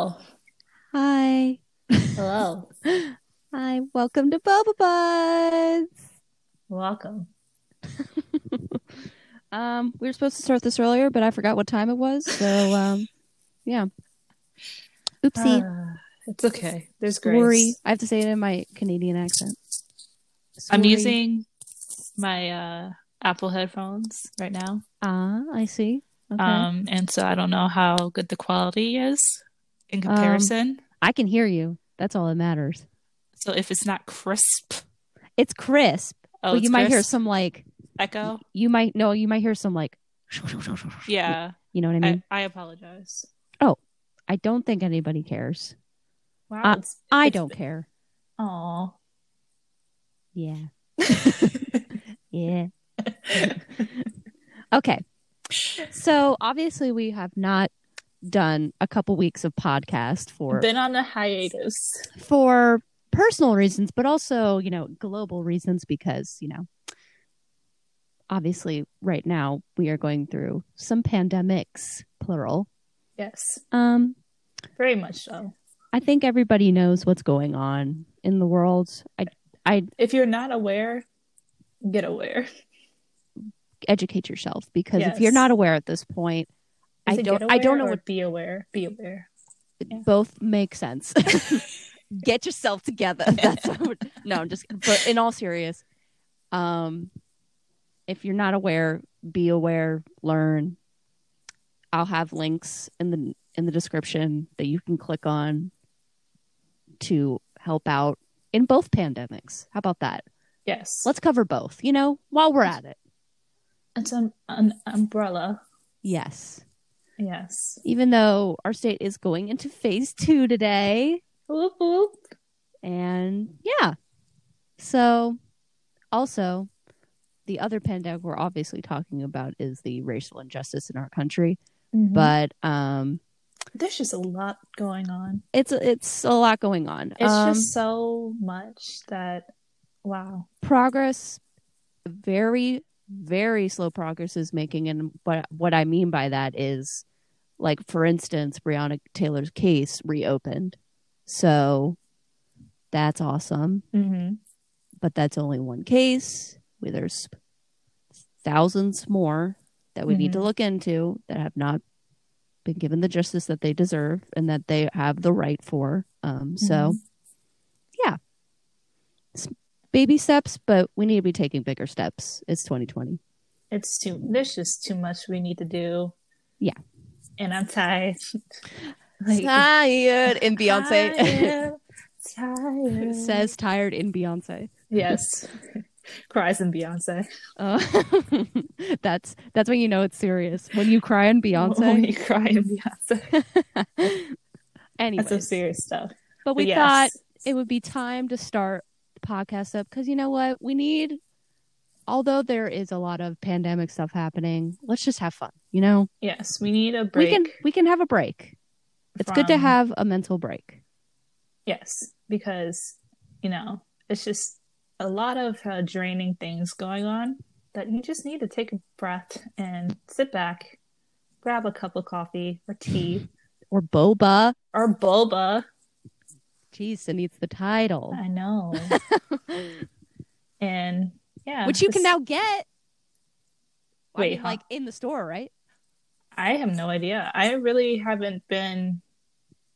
Hello. Hi. Hello. Hi. Welcome to Boba Buds. Welcome. Um, we were supposed to start this earlier, but I forgot what time it was. So, um, yeah. Oopsie. Uh, it's okay. There's grace. Sorry. I have to say it in my Canadian accent. I'm using my uh, Apple headphones right now. Ah, I see. Okay. Um, and so I don't know how good the quality is in comparison. I can hear you. That's all that matters. so if it's not crisp, It's crisp. oh, but you might hear some like echo. you might no, you might hear some like Yeah, You know what I mean? I, I apologize. Oh, I, don't think anybody cares. Wow, Uh, it's, I it's- don't care. Aw. Yeah. Yeah. Okay. So obviously we have not done a couple weeks of podcast for Been on a hiatus. for personal reasons, but also, you know, global reasons because, you know, obviously right now we are going through some pandemics, plural. Yes, Um very much so. I think everybody knows what's going on in the world. I I If you're not aware, get aware. educate yourself because if you're not aware at this point, I don't I don't know what be aware. Be aware. Yeah. both make sense. Get yourself together. That's what, no, I'm just but in all serious, um if you're not aware, be aware, learn. I'll have links in the in the description that you can click on to help out in both pandemics. How about that? Yes. Let's cover both, you know, while we're at it. It's an, an umbrella. Yes. Yes. Even though our state is going into phase 2 today, Whoop, whoop. And yeah. So also the other pandemic we're obviously talking about is the racial injustice in our country. Mhm. But um there's just a lot going on. it's it's a lot going on. It's um, just so much that wow. progress very very slow progress is making and what what I mean by that is like for instance Breonna Taylor's case reopened. So that's awesome. Mm-hmm. but that's only one case. There's thousands more that we need to Mhm. look into that have not been given the justice that they deserve and that they have the right for. Um, so, yeah, S- baby steps, but we need to be taking bigger steps. It's 2020. It's too. There's just too much we need to do. Yeah. And I'm tired. Like, tired in Beyonce. am tired. says tired in Beyonce. yes. Cries in Beyonce. Uh, that's that's when you know it's serious when you cry in Beyonce. When you cry in Beyonce. anyway, That's some serious stuff. but we But thought it would be time to start the podcast up because you know what we need although there is a lot of pandemic stuff happening let's just have fun you know? Yes, we need a break. we can we can have a break. It's good to have a mental break. Yes, because you know it's just a lot of uh, draining things going on that you just need to take a breath and sit back, grab a cup of coffee or tea or boba. Or boba. jeez it needs the title. I know, and yeah, which you can now get I Wait, mean, huh? like in the store right I have no idea. I really haven't been.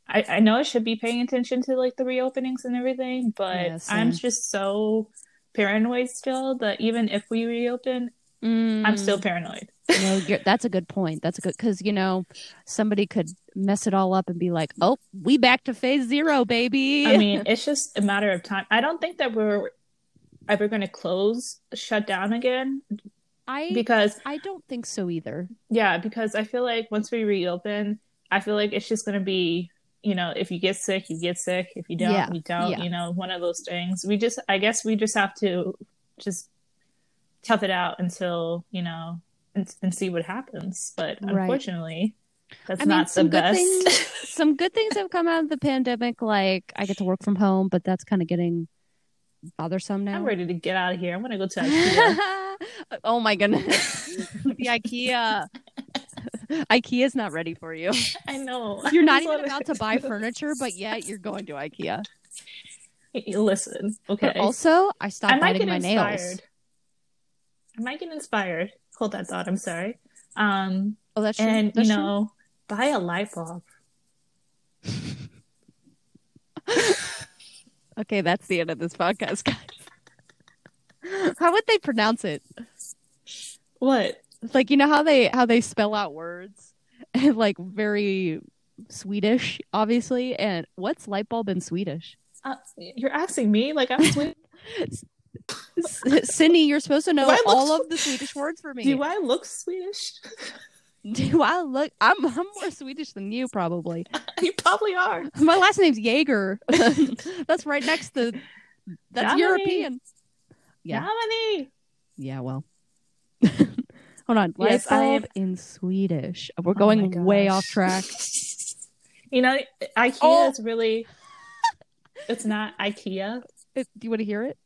I, I know I should be paying attention to like the reopenings and everything, but Yeah, I'm just so paranoid still that even if we reopen, I'm still mm. paranoid. no, you're, that's a good point. That's a good because you know somebody could mess it all up and be like, "Oh, we back to phase zero, baby." I mean, it's just a matter of time. I don't think that we're ever going to close, shut down again I because, I don't think so either. yeah, because I feel like once we reopen, I feel like it's just going to be, you know, if you get sick, you get sick. If you don't, Yeah, you don't, yeah. you know, one of those things. We just, I guess we just have to just tough it out until, you know, and, and see what happens. But Right. unfortunately, that's I mean, not the some good best. things. Some good things have come out of the pandemic, like I get to work from home, but that's kind of getting bothersome now. I'm ready to get out of here. I'm to go to IKEA. oh my goodness, the IKEA. IKEA's not ready for you. I know. You're not even about to buy furniture, but yet you're going to IKEA. Listen, okay. But also, I I stopped might biting get my inspired. nails. I might get inspired. Hold that thought. I'm sorry. Um, Oh, that's true. and That's you true. know, buy a light bulb. Okay, that's the end of this podcast, guys. How would they pronounce it? What? Like you know how they how they spell out words like very Swedish, obviously. And what's light bulb in Swedish? Uh, you're asking me? Like I'm sweet. S- Cindy, you're supposed to know I look all of the Swedish words for me. Do I look Swedish? Do I look? I'm I'm more Swedish than you, probably. you probably are. My last name's Jaeger. that's right next to. That's. European. Yeah. Germany. Yeah. Well. Hold on. Yes, I am- in Swedish. We're Oh going way off track. You know, IKEA Oh. is really. It's not IKEA. It- do you want to hear it?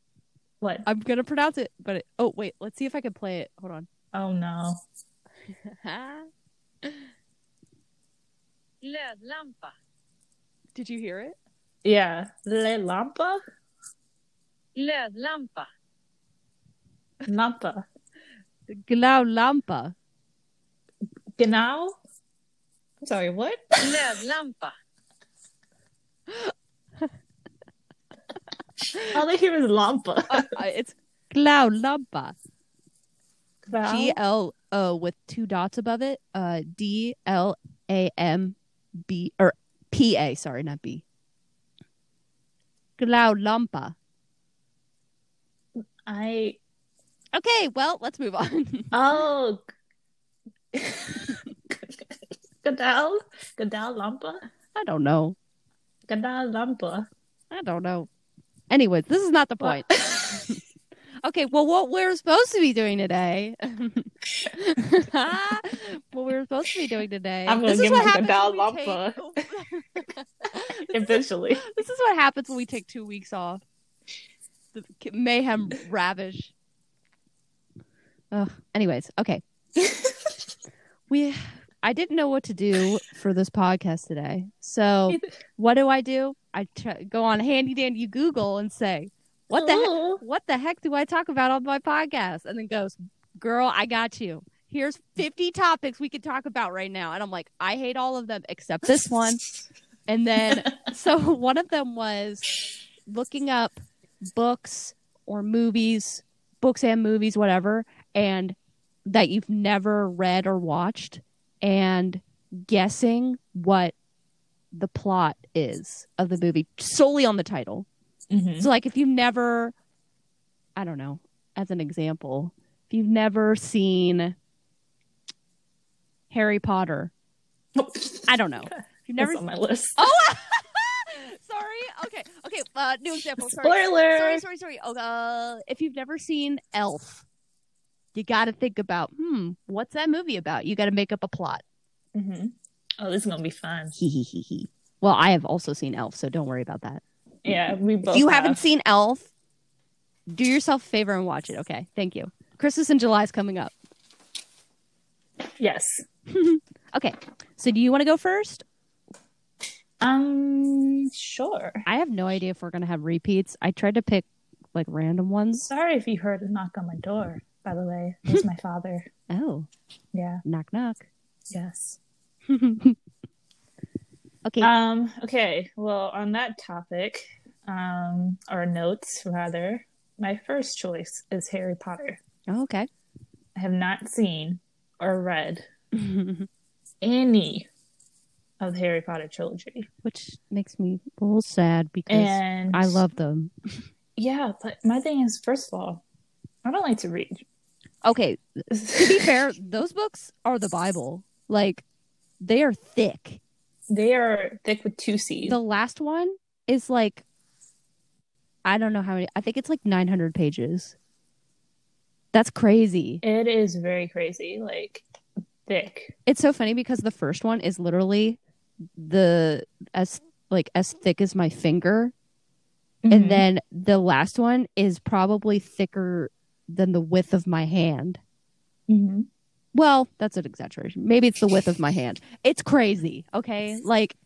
What? I'm gonna pronounce it, but it, oh wait, let's see if I can play it. Hold on. Oh no. Glödlampa. Did you hear it? Yeah. Le lampa? Glödlampa. Lampa. Glaulampa. Genau? I'm sorry, what? Glödlampa. All I hear is lampa. Uh, it's Glaulampa. Val? G L O with two dots above it. Uh, D L A M B or P A. Sorry, not B. Glaulampa. I. Okay, well, let's move on. Oh. Gadal? Gadal lampa? I don't know. Gadal lampa. I don't know. Anyways, this is not the point. Okay, well, what we're supposed to be doing today. what we're supposed to be doing today. I'm gonna this give is what my happens Gadal when we take- Eventually. this is what happens when we take two weeks off. The mayhem ravish. Ugh. Anyways, okay. we, I didn't know what to do for this podcast today. So what do I do? I try, go on handy dandy Google and say, "What the heck? What the heck do I talk about on my podcast? And then goes, Girl, I got you. Here's 50 topics we could talk about right now. And I'm like, I hate all of them except this one. And then, so one of them was looking up books or movies, books and movies, whatever, and that you've never read or watched, and guessing what the plot is of the movie solely on the title. Mhm. So, like, if you've never, I don't know, as an example, if you've never seen Harry Potter, I don't know. If you've never, That's on my list. oh, sorry. Okay, okay. Uh, new example. Sorry. Spoiler. Sorry, sorry, sorry. Oh, uh, if you've never seen Elf, you got to think about, hmm, what's that movie about? You got to make up a plot. hmm Oh, this is gonna be fun. Well, I have also seen Elf, so don't worry about that. Yeah, we both. if you have. haven't seen Elf, do yourself a favor and watch it. Okay, thank you. Christmas in July is coming up. Yes. Okay, so do you want to go first? Um. Sure. I have no idea if we're gonna have repeats. I tried to pick like random ones. Sorry if you heard a knock on my door. By the way, it was my father. Oh, Yeah. knock knock. Yes. Okay, Um. Okay. Well, on that topic, um, or notes rather, my first choice is Harry Potter. oh, okay. I have not seen or read any of the Harry Potter trilogy, Which makes me a little sad because and I love them. Yeah, but my thing is, first of all, I don't like to read. Okay, to be fair, those books are the Bible. Like they are thick. They are thick with two C's. The last one is like I don't know how many. I think it's like 900 pages. That's crazy. It is very crazy, like thick. It's so funny because the first one is literally the as like as thick as my finger Mhm. and then the last one is probably thicker than the width of my hand. Mhm. Well, that's an exaggeration. Maybe it's the width of my hand. It's crazy. Okay, like,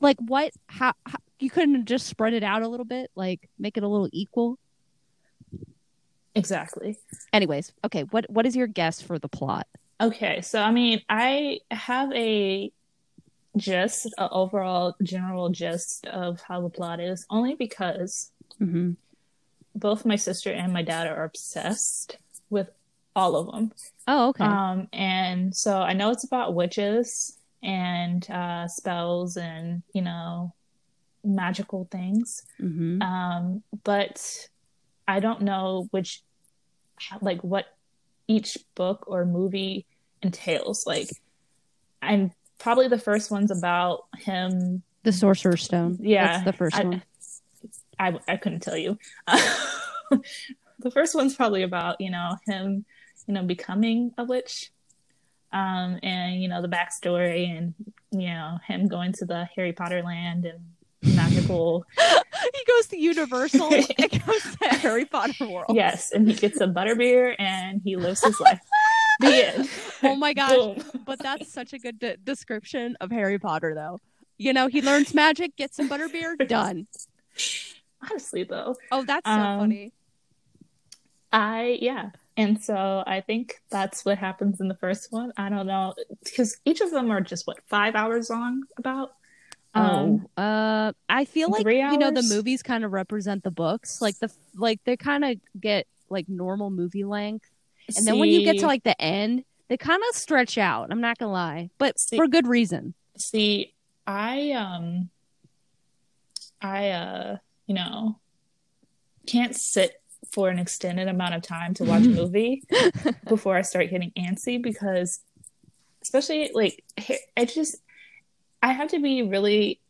like what? How, how you couldn't just spread it out a little bit, like make it a little equal. Exactly. Anyways, okay. What what is your guess for the plot? Okay, so I mean, I have a gist, a overall general gist of how the plot is, only because Mm-hmm. both my sister and my dad are obsessed with all of them. Oh, okay. Um, and so I know it's about witches and uh, spells and you know magical things. mm-hmm. Um, but I don't know which, like, what each book or movie entails. Like, I'm probably the first one's about him. the Sorcerer's Stone. Yeah, that's the first I- one. I I couldn't tell you. the first one's probably about you know him, you know, becoming a witch, um, and you know the backstory and you know him going to the Harry Potter land and magical. he goes to Universal. it goes to Harry Potter World. yes, and he gets a butterbeer and he lives his life. The end. Oh my gosh. But that's such a good de- description of Harry Potter, though. You know, he learns magic, gets some butterbeer, done. Honestly, though, Oh, that's so Um, funny. I yeah. And so I think that's what happens in the first one. I don't know because each of them are just what five hours long. About um, oh, uh, I feel like three you know the movies kind of represent the books, like the like they kind of get like normal movie length, and then when you get to like the end, they kind of stretch out. I'm not gonna lie, but See- for good reason. See, I um I uh you know can't sit for an extended amount of time to watch a movie before I start getting antsy because especially like I just I have to be really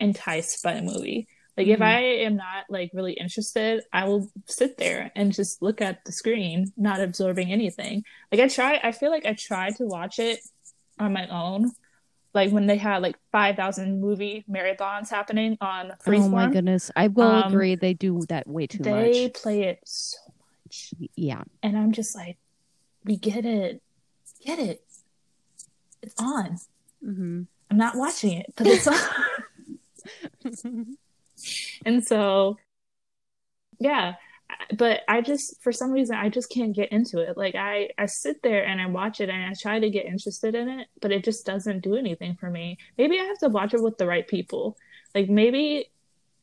enticed by a movie. Like if Mhm. I am not like really interested, I will sit there and just look at the screen, not absorbing anything. Like I try I feel like I tried to watch it on my own like when they had like 5000 movie marathons happening on Freeform. Oh my goodness, I will Um, agree. They do that way too they much. They play it so much. Yeah. And I'm just like, we get it. Get it. It's on. hmm I'm not watching it, but it's on. and so, yeah. But I just, for some reason, I just can't get into it. Like, I, I sit there and I watch it and I try to get interested in it, but it just doesn't do anything for me. Maybe I have to watch it with the right people. Like, maybe,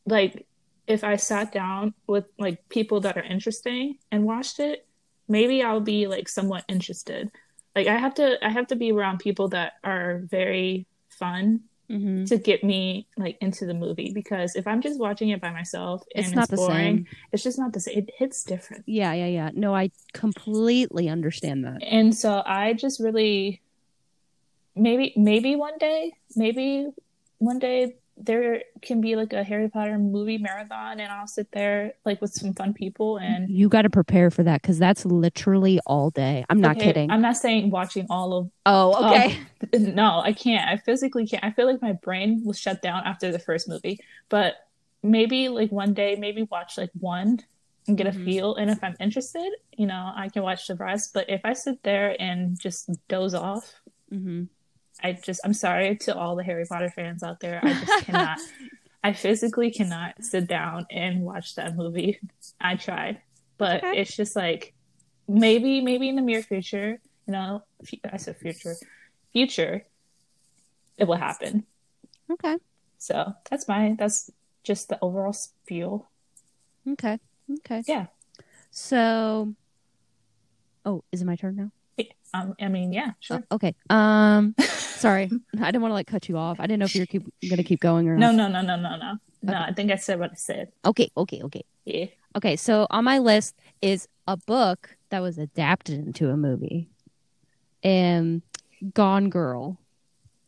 like, if I sat down with like people that are interesting and watched it, maybe I'll be like somewhat interested. Like I have to I have to be around people that are very fun hmm to get me like into the movie because if I'm just watching it by myself and It's not the boring, same. it's just not the same. It hits different. Yeah, yeah, yeah. No, I completely understand that. And so I just really maybe maybe one day, maybe one day there can be like a Harry Potter movie marathon and I'll sit there like with some fun people and You got to prepare for that because that's literally all day. I'm not Okay, kidding. I'm not saying watching all of oh, okay. no, I can't. I physically can't. I feel like my brain will shut down after the first movie. But maybe like one day, maybe watch like one and get a Mhm. feel. And if I'm interested, you know, I can watch the rest. But if I sit there and just doze off, hmm I just I'm sorry to all the Harry Potter fans out there. I just cannot. I physically cannot sit down and watch that movie. I tried, but Okay. it's just like maybe maybe in the near future, you know, I said future, future, it will happen. Okay. So that's my that's just the overall spiel. Okay. Okay. Yeah. So, oh, is it my turn now? Um, I mean, yeah, sure. Oh, okay. Um, sorry, I didn't want to like cut you off. I didn't know if you were keep, gonna keep going or no, not. no, no, no, no, no. No, I think I said what I said. Okay. Okay. Okay. Yeah. Okay. So on my list is a book that was adapted into a movie. Um, Gone Girl.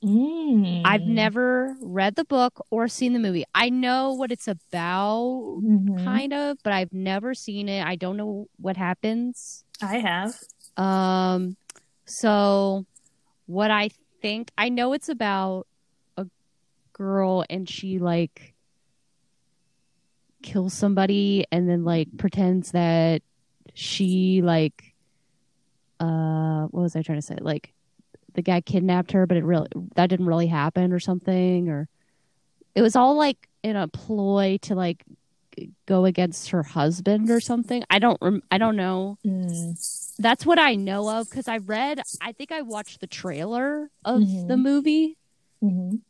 Mm. I've never read the book or seen the movie. I know what it's about, Mhm. kind of, but I've never seen it. I don't know what happens. I have. Um, so what I think I know it's about a girl and she like kills somebody and then like pretends that she like uh what was I trying to say? Like the guy kidnapped her, but it really that didn't really happen or something or it was all like in a ploy to like go against her husband or something. I don't rem- I don't know. Mm. That's what I know of cuz I read I think I watched the trailer of Mhm. the movie, Mhm.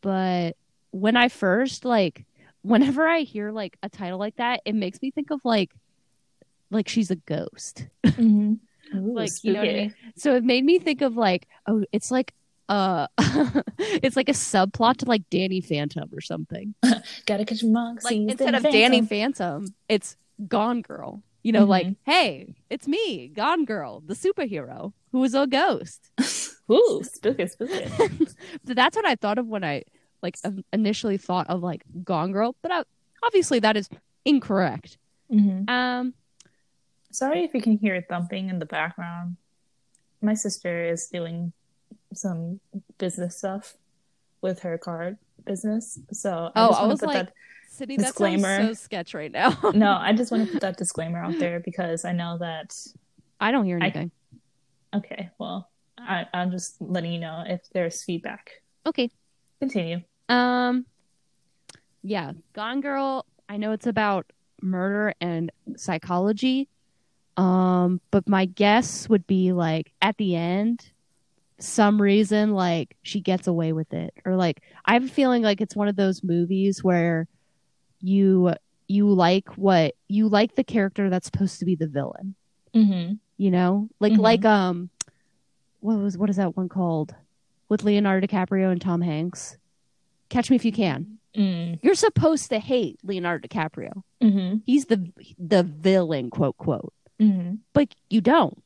but when I first like whenever I hear like a title like that, it makes me think of like like she's a ghost. Mhm. Ooh, Like, you know what I mean? So it made me think of like, oh, it's like uh it's like a subplot to like Danny Phantom or something. Gotta catch monks. Like instead of Danny Phantom, it's Gone Girl. You know, like, Mhm. hey, it's me, Gone Girl, the superhero who is a ghost. Ooh, spooky, spooky. So that's what I thought of when I like initially thought of like Gone Girl, but uh, obviously that is incorrect. Mhm. Um, Sorry if you can hear thumping in the background. My sister is doing some business stuff with her card business. So I Oh, just I was put like- City, Disclaimer. so sketch right now. no, I just want to put that disclaimer out there because I know that I don't hear I- anything. okay, well, I, I'm just letting you know if there's feedback. Okay. Continue. Um, yeah, Gone Girl. I know it's about murder and psychology. Um, but my guess would be like at the end, some reason like she gets away with it, or like I have a feeling like it's one of those movies where you you like what you like the character that's supposed to be the villain. Mm-hmm. You know, like Mhm. like um, what was what is that one called with Leonardo DiCaprio and Tom Hanks? Catch Me If You Can. Mm. You're supposed to hate Leonardo DiCaprio. Mm-hmm. He's the the villain, quote quote. Mm-hmm. But you don't.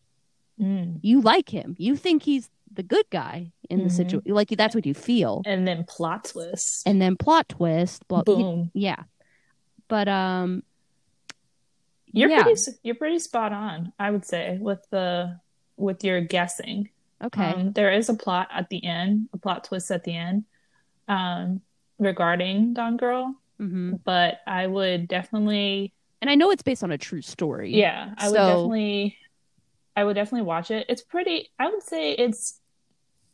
Mm. You like him. You think he's the good guy in the Mhm. situation. Like that's what you feel. And then plot twist. And then plot twist. Blah, Boom. Yeah. But um, You're yeah. pretty you're pretty spot on, I would say, with the with your guessing. okay. Um, there is a plot at the end, a plot twist at the end, um, regarding Gone Girl, hmm but I would definitely And I know it's based on a true story. yeah, I would definitely I would definitely watch it. It's pretty I would say it's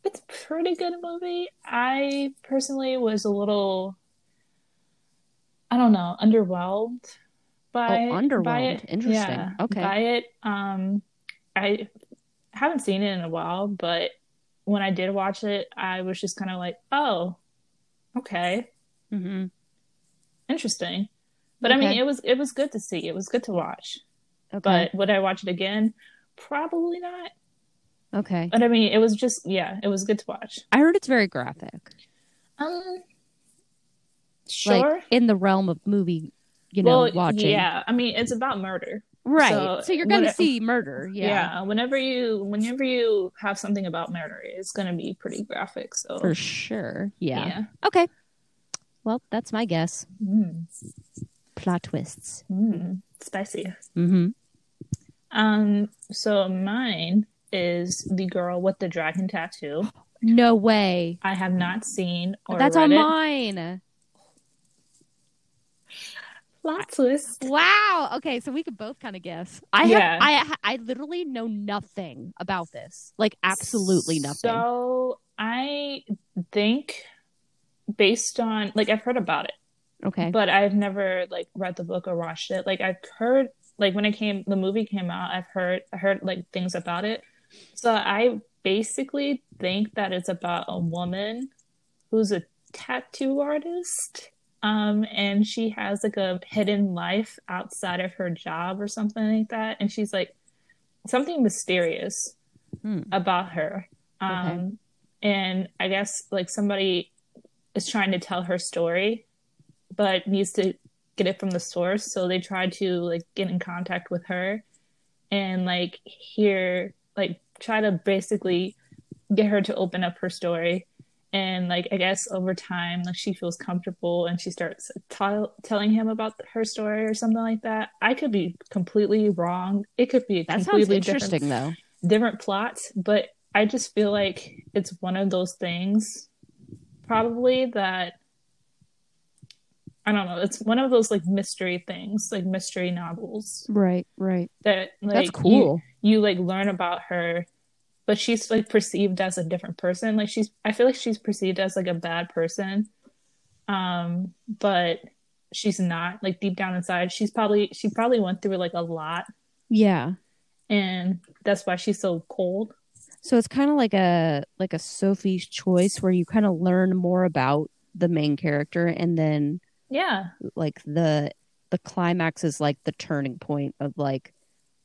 it's a pretty good movie. I personally was a little I don't know, underwhelmed by Oh, by underwhelmed. it. Interesting. Yeah, Okay. By it. Um I haven't seen it in a while, but when I did watch it, I was just kind of like, "Oh, okay, mm-hmm. interesting." But I mean, it was it was good to see. It was good to watch. Okay. But would I watch it again? Probably not. okay. But I mean, it was just yeah, it was good to watch. I heard it's very graphic. Um, sure. Like in the realm of movie, you know, well, watching. yeah. I mean, it's about murder. Right. So, So, you're gonna what- see murder. Yeah. Yeah. Whenever you whenever you have something about murder, it's gonna be pretty graphic. So For sure. Yeah. yeah. Okay. Well, that's my guess. Mm, Plot twists. mm, spicy. Mm-hmm. Um. So mine is the girl with the dragon tattoo. No way. I have not seen or That's on it. mine. Plot twist. Wow. Okay, so we could both kind of guess. I have. I I literally know nothing about this. Like absolutely nothing. So I think based on like I've heard about it, okay. but I've never like read the book or watched it. Like I've heard like when it came the movie came out, I've heard I heard like things about it. So I basically think that it's about a woman who's a tattoo artist. Um, and she has like a hidden life outside of her job or something like that. And she's like something mysterious Hmm. about her. Um, Okay. and I guess like somebody is trying to tell her story, but needs to get it from the source. So they try to like get in contact with her and like hear, like try to basically get her to open up her story. And like I guess over time, like she feels comfortable and she starts tell telling him about her story or something like that. I could be completely wrong. It could be That sounds completely different interesting, though. different plots, but I just feel like it's one of those things, probably that I don't know. It's one of those like mystery things, like mystery novels Right. Right. that like That's you- cool. you like learn about her, but she's like perceived as a different person. Like she's, I feel like she's perceived as like a bad person, um, but she's not. Like deep down inside, she's probably she probably went through like a lot, Yeah. and that's why she's so cold. So it's kind of like a like a Sophie's choice where you kind of learn more about the main character and then Yeah, like the the climax is like the turning point of like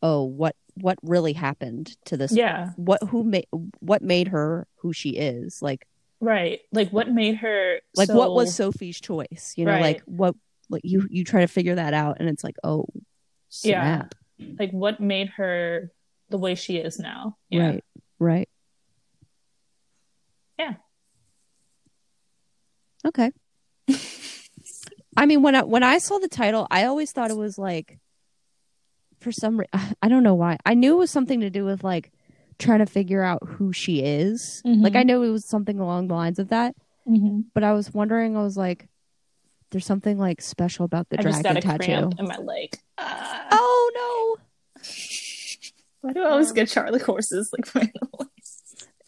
oh what what really happened to this yeah, what who made what made her who she is like right. Like what made her like so- what was Sophie's choice you know Right. like what like you you try to figure that out and it's like oh Yeah. like what made her the way she is now? Yeah. right right Yeah. okay I mean when I when I saw the title I always thought it was like for some re- I don't know why I knew it was something to do with like trying to figure out who she is Mhm. like I know it was something along the lines of that Mm-hmm. but I was wondering I was like there's something like special about the I dragon got a tattoo cramp in my leg. Ah. oh no! Why do I always Um, get Charlie horses like my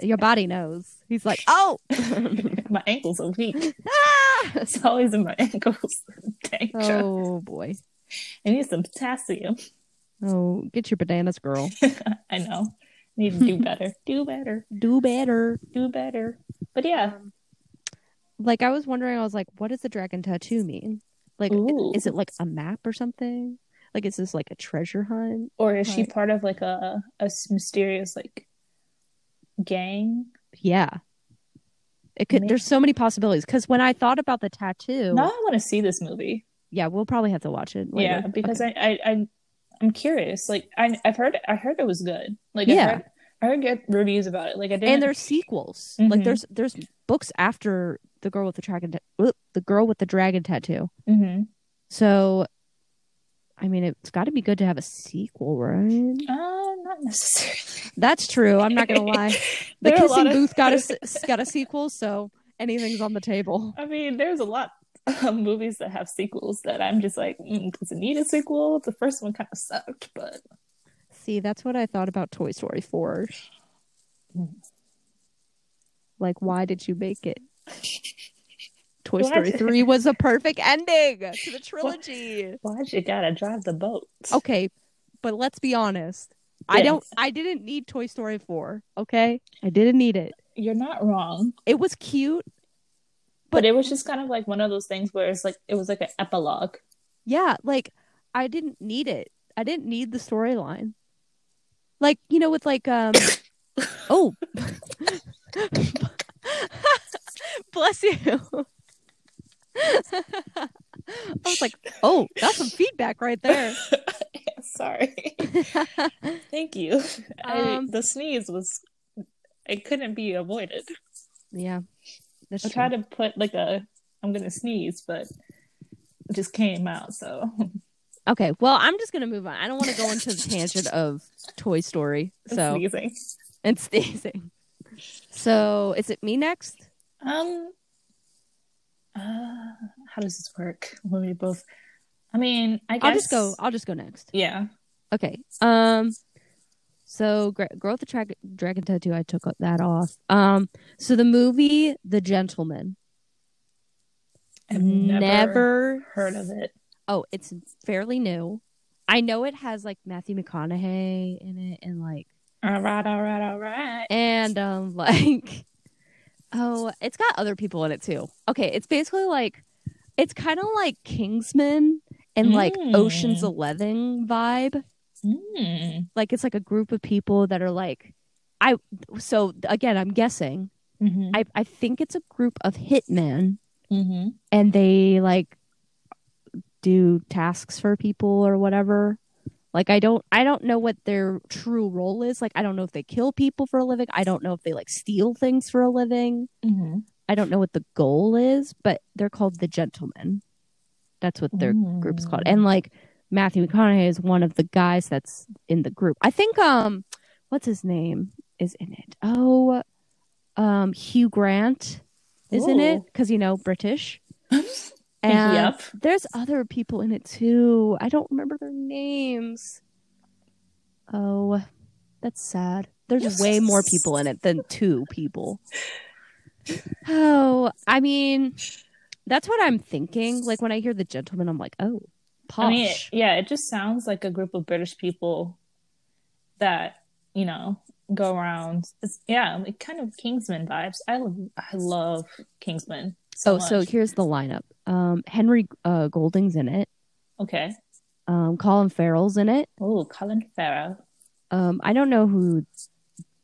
your body knows he's like oh my ankles are weak. Ah! It's always in my ankles. Dang, oh boy I need some potassium. Oh get your bananas girl I know. Need to do better. do better. do better Do better. But yeah. Um, like I was wondering, I was like, what does the dragon tattoo mean? Like, Ooh. is it like a map or something? Like, is this like a treasure hunt? Or is she part of like a a mysterious like gang? Yeah, it could. May- There's so many possibilities. Because when I thought about the tattoo, Now I want to see this movie. yeah, we'll probably have to watch it. Later. Yeah, because Okay. I, I I I'm curious. Like I I've heard I heard it was good. Like I Yeah. heard I heard good reviews about it. Like I didn't. and there's sequels. Like Mhm. there's there's books after the girl with the dragon, ta- the girl with the dragon tattoo. hmm So, I mean, it's got to be good to have a sequel, right? Uh, not necessarily. That's true. I'm not gonna lie. The There are a lot kissing of- booth got a got a sequel, so anything's on the table. I mean, there's a lot of movies that have sequels that I'm just like, mm, does it need a sequel? The first one kind of sucked, but See, that's what I thought about Toy Story 4. Mm. Like, why did you make it? Toy Story did- 3 was a perfect ending to the trilogy. why'd you gotta drive the boat? Okay, but let's be honest. I don't I didn't need Toy Story 4, okay? I didn't need it. You're not wrong, It was cute. But it was just kind of like one of those things where it's like it was like an epilogue. Yeah, like I didn't need it. I didn't need the storyline. Like, you know, with like um oh bless you. I was like, oh, that's some feedback right there. Sorry. Thank you. I, Um, the sneeze was it couldn't be avoided. yeah. That's I true. tried to put like a I'm gonna sneeze, but it just came out. So Okay, well, I'm just gonna move on. I don't want to go into the tangent of Toy Story, so sneezing. and sneezing. So, is it me next? Um, uh, how does this work? When we both, I mean, I guess I'll just go. I'll just go next. Yeah. Okay. Um. So, Girl with the Tra- Dragon Tattoo. I took that off. Um. So the movie The Gentleman. I've never, never heard of it. Oh, it's fairly new. I know it has like Matthew McConaughey in it, and like All right, all right, all right. and um like oh it's got other people in it too okay it's basically like it's kind of like kingsman and like Mm. oceans 11 vibe Mm. like it's like a group of people that are like i so again i'm guessing. Mm-hmm. i i think it's a group of hitmen. Mm-hmm. and they like do tasks for people or whatever. Like i don't i don't know what their true role is. Like i don't know if they kill people for a living. I don't know if they like steal things for a living. Mm-hmm. i don't know what the goal is but they're called the gentlemen. That's what their group's called. And like matthew mcconaughey is one of the guys that's in the group i think um what's his name is in it oh um hugh grant is in it because you know british and Yep. there's other people in it too. I don't remember their names. Oh, That's sad. There's way more people in it than two people. Oh, I mean, that's what I'm thinking. Like when I hear the gentleman, I'm like, oh, posh. I mean, it- yeah, it just sounds like a group of British people that you know go around. It's, yeah, like kind of Kingsman vibes. I love, I love Kingsman. So oh, so here's the lineup. Um, Henry uh, Golding's in it. okay. Um, Colin Farrell's in it. Oh, Colin Farrell. Um, I don't know who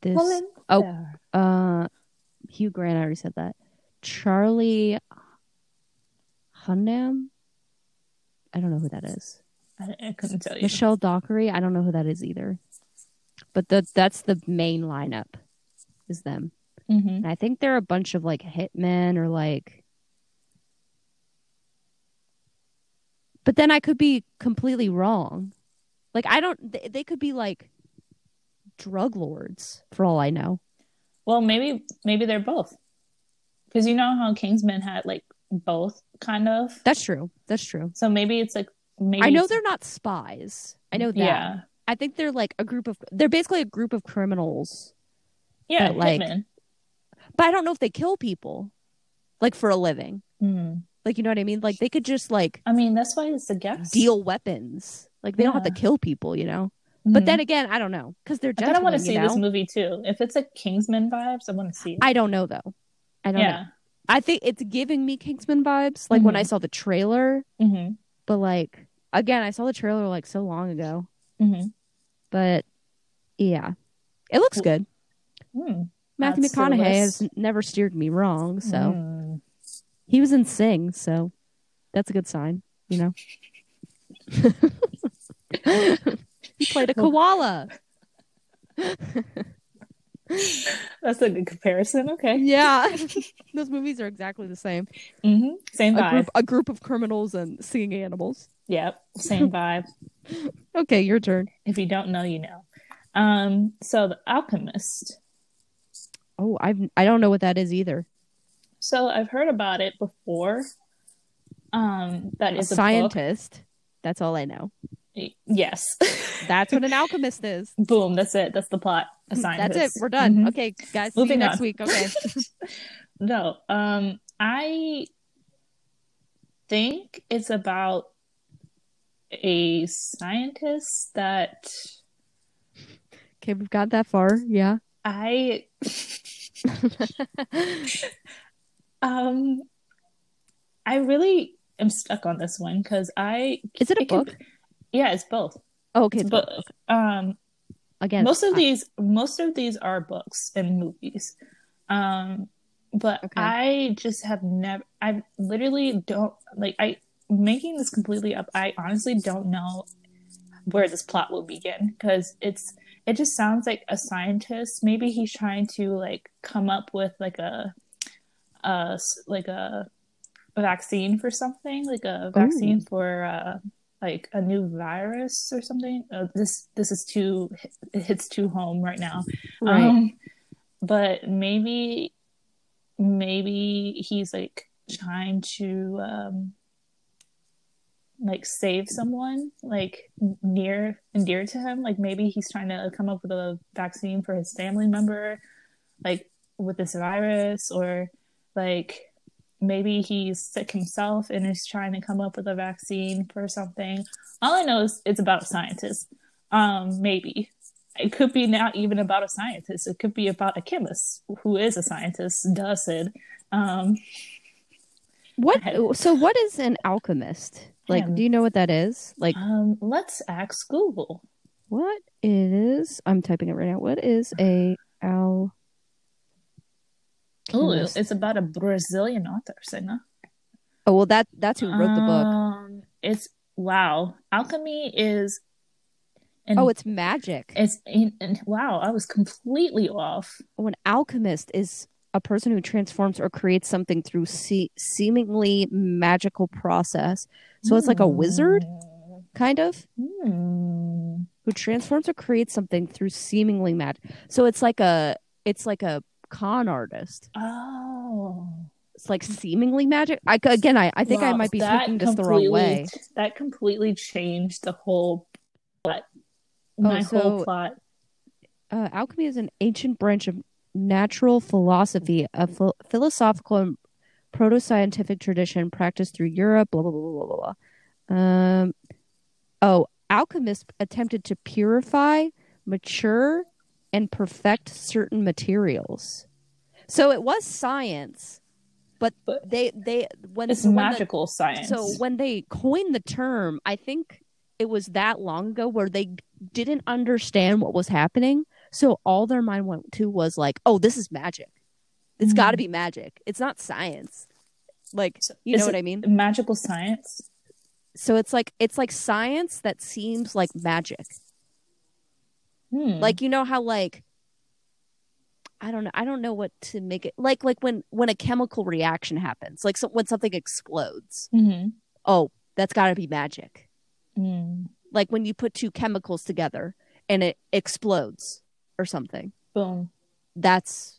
this. Colin oh. Farrell. Uh, Hugh Grant. I already said that. Charlie Hunnam. I don't know who that is. I, I couldn't tell you. Michelle Dockery. I don't know who that is either. But the that's the main lineup. Is them. hmm And I think they're a bunch of like hitmen or like. But then I could be completely wrong. Like I don't. They, they could be like drug lords for all I know. Well, maybe maybe they're both. Because you know how Kingsman had like both kind of. That's true. That's true. So maybe it's like maybe I know they're not spies. I know that. Yeah. I think they're like a group of. They're basically a group of criminals, Yeah, But, like- hitman. but I don't know if they kill people, like for a living. Mhm. Like you know what I mean? Like they could just like I mean, that's why it's a guess. deal weapons. Like they don't have to kill people, you know. But Mhm. then again, I don't know because they're I kind of want to see know? this movie too. If it's a Kingsman vibes, I want to see it. I don't know though. I don't know. I think it's giving me Kingsman vibes, like when I saw the trailer. hmm But like again, I saw the trailer like so long ago. hmm But yeah, it looks good. Hmm. Matthew McConaughey has never steered me wrong, so Mm. he was in Sing, so that's a good sign, you know. he played a koala. That's a good comparison. Okay. Yeah, those movies are exactly the same. hmm Same A vibe. group, a group of criminals and singing animals. Yep. Same vibe. Okay, your turn. If you don't know, you know. Um. So the Alchemist. Oh, I've I don't know what that is either. So I've heard about it before. Um. That A is a, scientist. That's all I know. Yes. That's what an alchemist is. Boom. That's it. That's the plot. A scientist. That's it. We're done. Mhm. Okay, guys. See you Moving next on. week. Okay. No, um, I think it's about a scientist that okay, we've got that far. Yeah. I um I really am stuck on this one because I Is it a it could- book? yeah, it's both. Oh, okay. It's But book. um Again, most of I- these most of these are books and movies. Um but Okay. i just have never i literally don't like i making this completely up i honestly don't know where this plot will begin because it's it just sounds like a scientist. Maybe he's trying to like come up with like a uh like a vaccine for something like a vaccine for uh like a new virus or something? Uh, this this is too it hits too home right now. Right. um, but maybe maybe he's like trying to um like save someone like near and dear to him. Like maybe he's trying to come up with a vaccine for his family member like with this virus or like maybe he's sick himself and is trying to come up with a vaccine for something all i know is it's about a scientist um maybe it could be not even about a scientist it could be about a chemist who is a scientist does it um what? So, what is an alchemist? Like, Um, do you know what that is? Like, um let's ask google what is? I'm typing it right now. What is a al? Oh Chemist. it's about a brazilian author Sina. Oh well, that that's who wrote the book. um it's wow alchemy is and Oh, it's magic. it's in, and wow i was completely off Oh, an alchemist is a person who transforms or creates something through se- seemingly magical process. So it's like a wizard, kind of, Hmm. who transforms or creates something through seemingly magic. So it's like a it's like a con artist. oh It's like seemingly magic. I again, I, I think I might be taking this the wrong way. That completely changed the whole plot. My Oh, so- whole plot. uh, alchemy is an ancient branch of natural philosophy, a ph- philosophical and proto-scientific tradition practiced through Europe. Blah blah blah blah blah. blah. Um, oh, alchemists attempted to purify, mature, and perfect certain materials. So it was science, but, But they they when it's so when the- magical science. so when they coined the term, I think it was that long ago where they didn't understand what was happening. So all their mind went to was like, "Oh, this is magic. It's got to mm-hmm. be magic. It's not science." Like, So you know what I mean? magical science. So it's like it's like science that seems like magic. Hmm. Like you know how like I don't know. I don't know what to make it like. Like when when a chemical reaction happens, like so, when something explodes. Mm-hmm. Oh, that's got to be magic. Mm. like when you put two chemicals together and it explodes or something boom. that's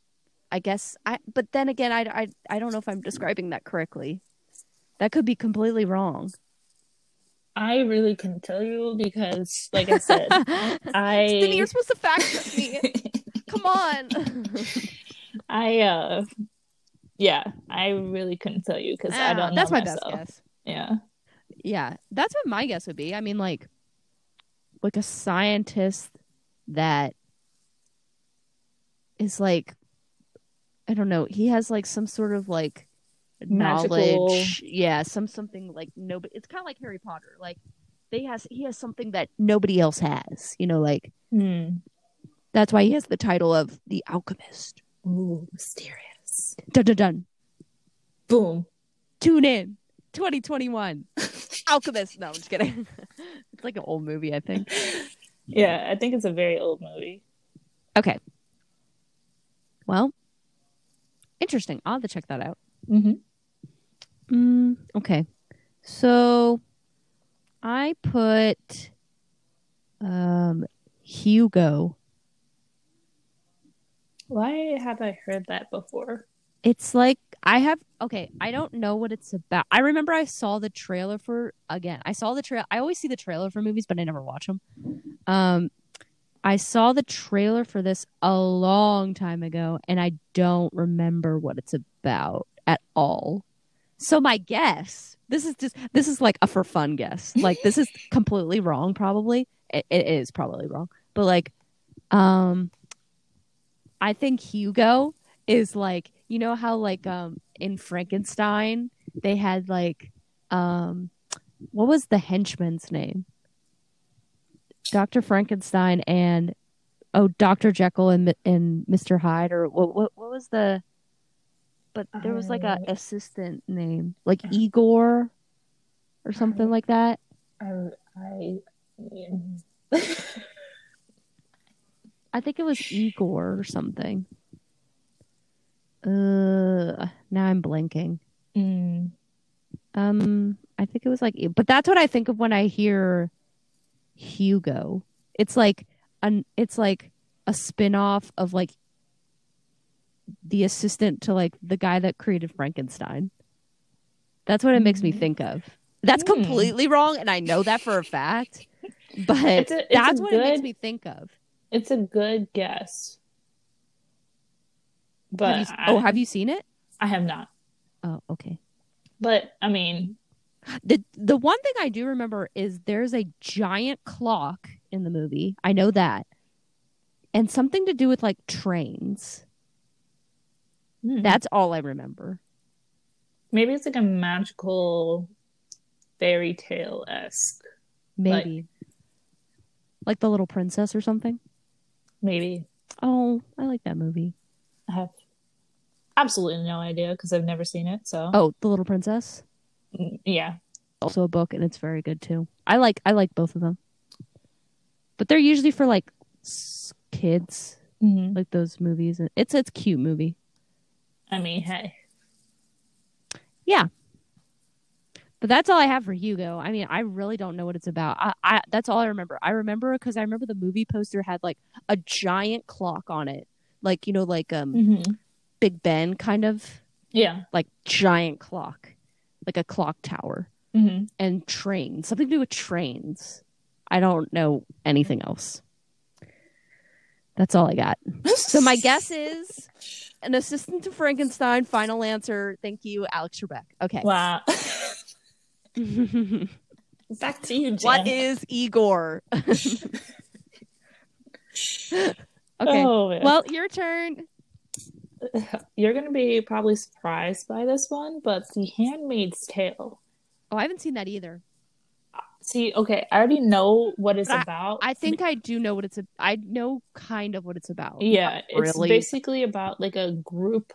i guess i but then again I, I i don't know if i'm describing that correctly that could be completely wrong I really couldn't tell you because, like I said, I Sydney, you're supposed to fact check me come on I uh yeah, I really couldn't tell you because I Ah, don't know that's my myself. best guess Yeah. yeah that's what my guess would be i mean like like a scientist that is like i don't know he has like some sort of like Magical- knowledge yeah some something like nobody it's kind of like harry potter like they has he has something that nobody else has you know like Hmm. that's why he has the title of the alchemist Ooh, mysterious. dun dun dun Boom. tune in 2021 alchemist no i'm just kidding it's like an old movie i think Yeah, I think it's a very old movie. Okay. Well, interesting. I'll have to check that out. Mm-hmm. Mm, okay. So I put um Hugo. Why have I heard that before? It's like I have okay, I don't know what it's about. I remember I saw the trailer for again. I saw the trail. I always see the trailer for movies, but I never watch them. Um I saw the trailer for this a long time ago and I don't remember what it's about at all. So my guess, this is just this is like a for fun guess. Like this is completely wrong probably. It, it is probably wrong. But like um I think Hugo is like you know how like um in Frankenstein they had like um what was the henchman's name? Dr. Frankenstein and oh Dr. Jekyll and and Mr. Hyde or what what what was the but there was like a I- assistant name like Igor or something like that. I, I I think it was Igor or something. Uh now I'm blanking. Mm. Um, I think it was like, but that's what I think of when I hear Hugo. It's like an, it's like a spin-off of like the assistant to like the guy that created Frankenstein. That's what it makes me Mhm. think of. That's Hmm. completely wrong, and I know that for a fact. But It's a- it's that's what it makes me think of. It's a good guess. But have you, I, oh, have you seen it? I have not. Oh, okay. But I mean, The the one thing I do remember is there's a giant clock in the movie. I know that. And something to do with like trains. Hmm, That's all I remember. maybe it's like a magical fairy tale esque. Maybe. Like, the little princess or something. Maybe Oh, I like that movie. I have absolutely no idea because I've never seen it. So Oh, The Little Princess. Mm, yeah, Also a book and it's very good too. I like I like both of them. But they're usually for like kids, hmm like those movies. It's it's cute movie. I mean, hey, Yeah. But that's all I have for Hugo. I mean, I really don't know what it's about. I, I that's all I remember. I remember because I remember the movie poster had like a giant clock on it, like you know, like um hmm Big Ben kind of yeah, like giant clock, like a clock tower, hmm and trains, something to do with trains. I don't know anything else. That's all I got. So my guess is an assistant to Frankenstein. Final answer. Thank you, Alex Trebek. Okay. Wow. Back to you, Jen. what is Igor? okay. Oh. Well, your turn. You're gonna be probably surprised by this one, but The Handmaid's Tale. Oh, I haven't seen that either. See, okay, I already know what it's But about. I think I do know what it's. A- I know kind of what it's about. yeah, Not it's really. basically about like a group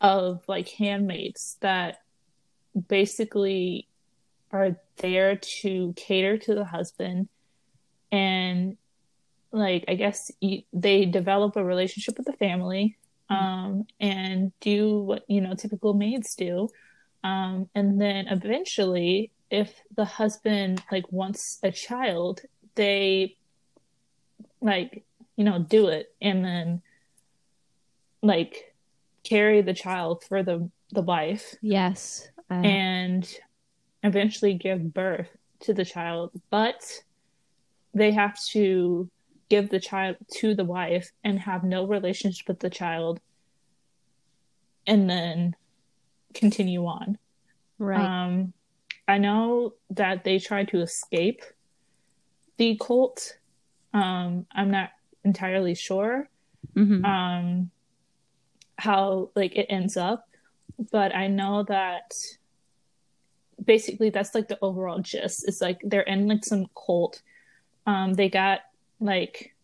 of like handmaids that basically are there to cater to the husband and like I guess you, they develop a relationship with the family um and do what you know typical maids do um and then eventually if the husband like wants a child they like you know do it and then like carry the child for the the wife Yes. Uh, and eventually give birth to the child, but they have to give the child to the wife and have no relationship with the child and then continue on. right. Um, I know that they tried to escape the cult. Um, I'm not entirely sure Mhm. um how like it ends up but i know that basically that's like the overall gist it's like they're in like some cult um they got like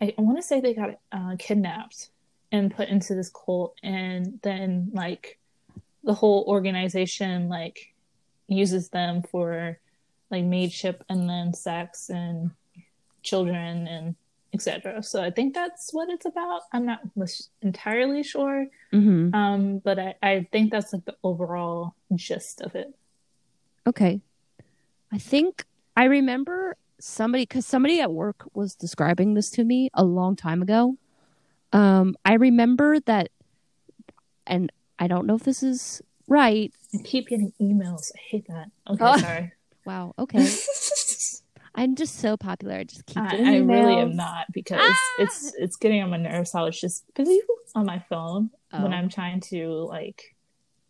i, I want to say they got uh, kidnapped and put into this cult and then like the whole organization like uses them for like maidship and then sex and children and etc. So I think that's what it's about. I'm not entirely sure, Mhm. um, but I, I think that's like the overall gist of it. Okay. I think I remember somebody because somebody at work was describing this to me a long time ago. Um, I remember that, and I don't know if this is right. I keep getting emails. I hate that. Okay, Oh. sorry. Wow. Okay. I'm just so popular. I just keep I, I really am not because Ah! it's it's getting on my nerves how it's just on my phone when Oh. I'm trying to like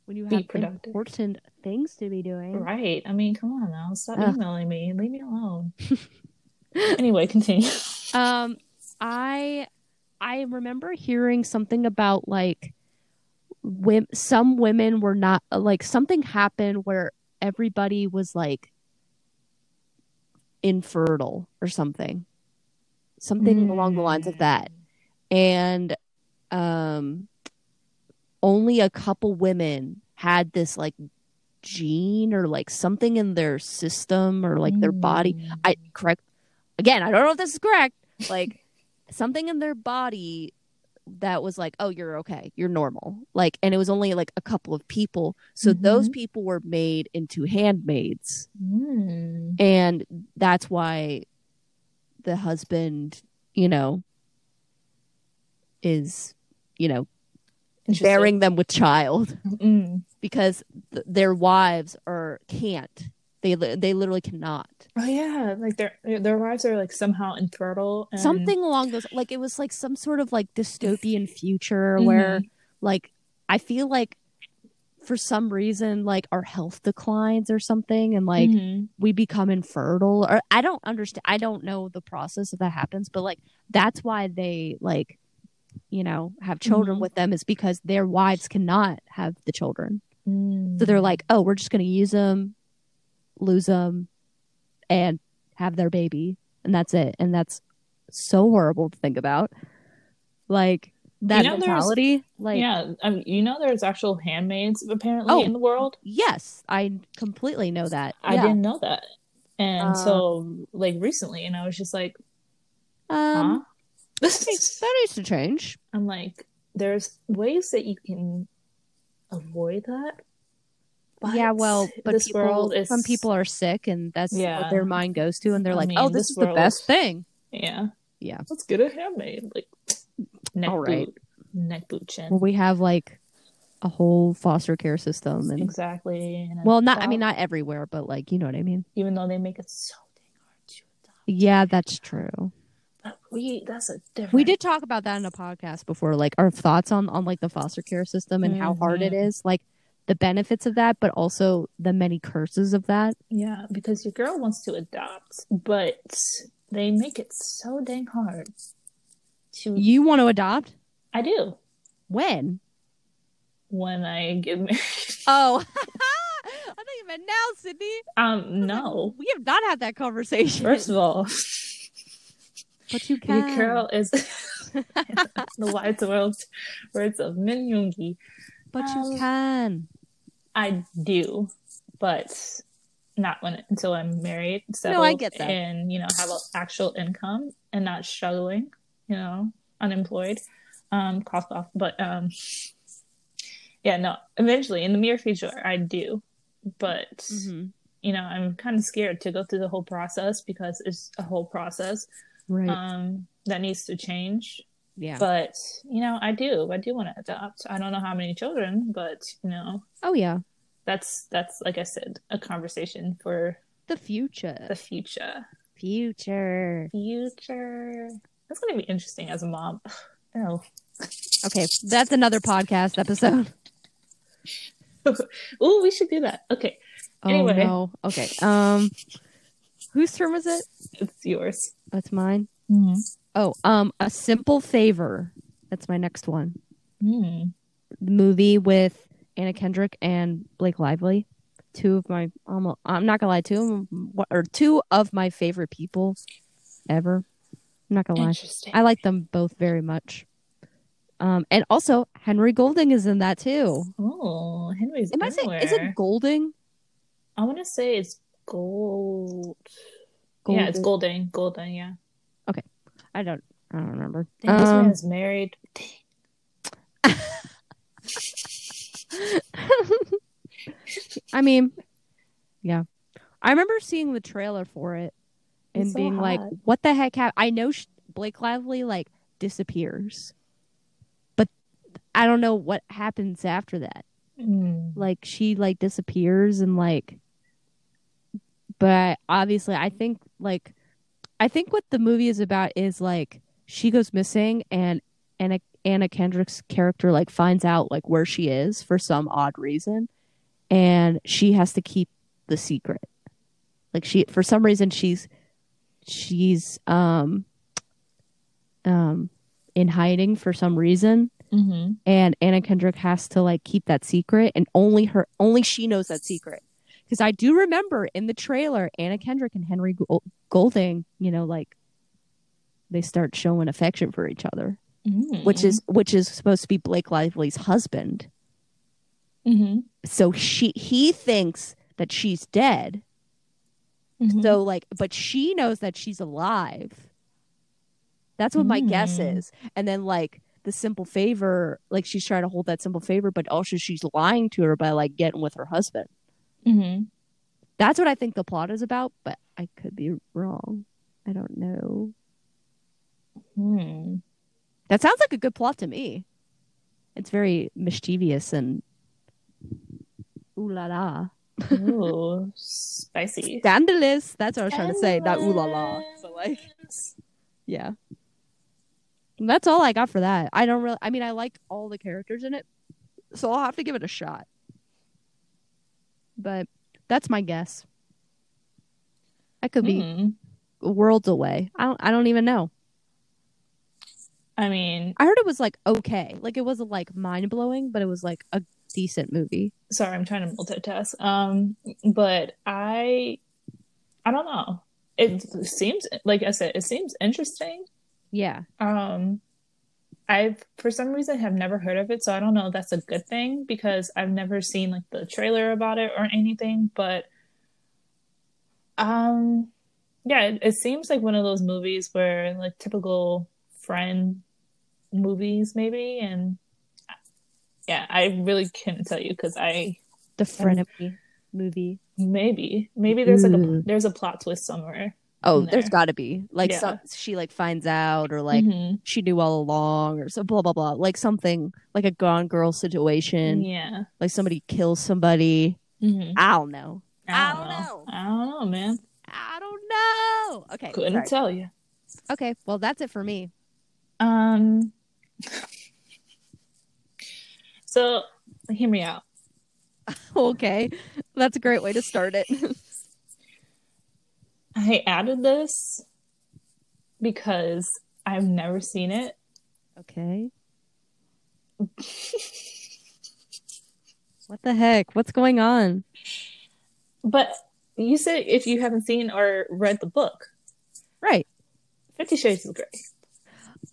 when you be have productive. important things to be doing. right. I mean, come on now, stop Ugh. emailing me. Leave me alone. anyway, continue. Um, I I remember hearing something about like some women were not like something happened where everybody was like infertile or something. Something along the lines of that. And um only a couple women had this like gene or like something in their system or like their body Mm. I correct again, I don't know if this is correct. Like something in their body that was like, oh, you're okay, you're normal. Like, and it was only like a couple of people. So those Mhm. people were made into handmaids, Mm. and that's why the husband, you know, is, you know, bearing them with child Mm. because th- their wives are can't. They they literally cannot. Oh yeah, like their their wives are like somehow infertile. And... something along those like it was like some sort of like dystopian future where like i feel like for some reason like our health declines or something and like Mhm. we become infertile or i don't understand i don't know the process if that happens but like that's why they like you know have children Mhm. with them is because their wives cannot have the children Mm. so they're like oh we're just going to use them lose them and have their baby and that's it and that's so horrible to think about like that know, mentality like yeah, I mean, you know, there's actual handmaids apparently Oh. in the world. yes i completely know that I Yeah. didn't know that, and so like recently, and I was just like, um huh? that needs to change I'm like, there's ways that you can avoid that. But yeah well but this people world is some people are sick and that's Yeah. what their mind goes to and they're I like mean, oh this, this is the best thing yeah, Yeah. Let's get a handmaid, like neck All right. boot, neck boot chin. well we have like a whole foster care system and exactly. and well not i mean not everywhere but like you know what i mean even though they make it so dang hard to adopt. yeah that's true we that's a different. We did talk about that in a podcast before, like our thoughts on on like the foster care system and how hard it Mhm. like the benefits of that, but also the many curses of that. Yeah, because your girl wants to adopt, but they make it so dang hard. To You want to adopt? I do When? when I get married. Oh, I thought you meant now, Sydney. Um, no. we have not had that conversation. First of all, but you can. your girl is the wise world words of Min Yoongi. but you Um, can. I do, but not when until I'm married, settled, I get that. and you know have an actual income and not struggling, you know, unemployed, um, cough off. But um, yeah, no. Eventually, in the near future, I do, but Mhm. you know, I'm kind of scared to go through the whole process because it's a whole process Right. um that needs to change. Yeah. But you know, I do, I do want to adopt. I don't know how many children, but you know, oh yeah. that's that's like I said, a conversation for The future. the future. future. Future. That's gonna be interesting as a mom. Oh, Okay, that's another podcast episode. oh, we should do that. Okay, Oh Anyway. no. Okay. Um, whose turn was it? it's yours. That's mine. Mm-hmm. Oh, um, a simple favor. That's my next one. Mm. The movie with Anna Kendrick and Blake Lively. Two of my, almost, I'm not gonna lie, two or two of my favorite people ever. I'm not gonna lie. I like them both very much. Um, and also Henry Golding is in that too. oh, Henry's Am I saying is it Golding? I want to say it's gold. Yeah, it's Golding. Golding. Yeah. I don't. I don't remember. Dang, this Um, man is married. I mean, yeah. I remember seeing the trailer for it and so being like, "What the heck happened?" I know Blake Lively like disappears, but I don't know what happens after that. Mm. Like she like disappears and like, but obviously, I think like, I think what the movie is about is like she goes missing and Anna Anna Kendrick's character like finds out like where she is for some odd reason, and she has to keep the secret. Like she for some reason she's she's um um in hiding for some reason Mm-hmm. and Anna Kendrick has to like keep that secret and only her only she knows that secret. Cuz I do remember in the trailer Anna Kendrick and Henry Golding, you know, like they start showing affection for each other, Mm. which is which is supposed to be Blake Lively's husband. Mm-hmm. So she he thinks that she's dead. Mm-hmm. So like but she knows that she's alive. That's what my guess Mm. is. And then like the simple favor, like she's trying to hold that simple favor, but also she's lying to her by like getting with her husband. Mm-hmm. That's what I think the plot is about, but I could be wrong. I don't know. Hmm. That sounds like a good plot to me. It's very mischievous and ooh la la. Ooh, spicy. Scandalous. That's what I was trying to say. Not ooh la la. But like Yeah. That's all I got for that. I don't really I mean I like all the characters in it. So I'll have to give it a shot. But that's my guess. I could be Hmm. worlds away. I don't I don't even know. I mean, I heard it was like okay. Like it wasn't like mind blowing, but it was like a decent movie. sorry, I'm trying to multitask. Um, but I, I don't know. It seems like I said, it seems interesting. Yeah. Um, I've for some reason have never heard of it, so I don't know if that's a good thing because I've never seen like the trailer about it or anything. But, um, yeah, it, it seems like one of those movies where like typical friend movies, maybe, and yeah, I really couldn't tell you because I The frenemy movie. maybe maybe there's like a there's a plot twist somewhere. Oh, there. has got to be like Yeah. some she like finds out or like Mhm. she knew all along or so blah blah blah like something like a gone girl situation yeah. like somebody kills somebody Mhm. I don't know I I don't don't know. know. I don't know, man. I don't know okay Couldn't sorry. tell you. Okay, well that's it for me. Um. So, hear me out. okay, that's a great way to start it. I added this because I've never seen it. okay. What the heck? What's going on? But you said if you haven't seen or read the book, Right. Fifty Shades of Grey.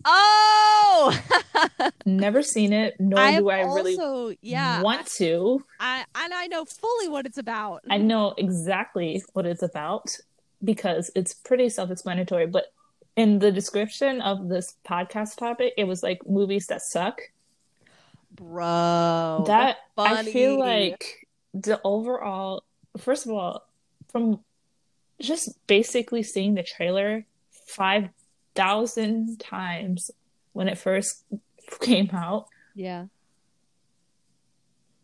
Oh, Never seen it, nor I do I really also yeah. want to. I and I know fully what it's about. I know exactly what it's about because it's pretty self-explanatory. But in the description of this podcast topic, it was like movies that suck. Bro, that I feel like the overall, first of all, from just basically seeing the trailer five thousand times when it first came out, yeah.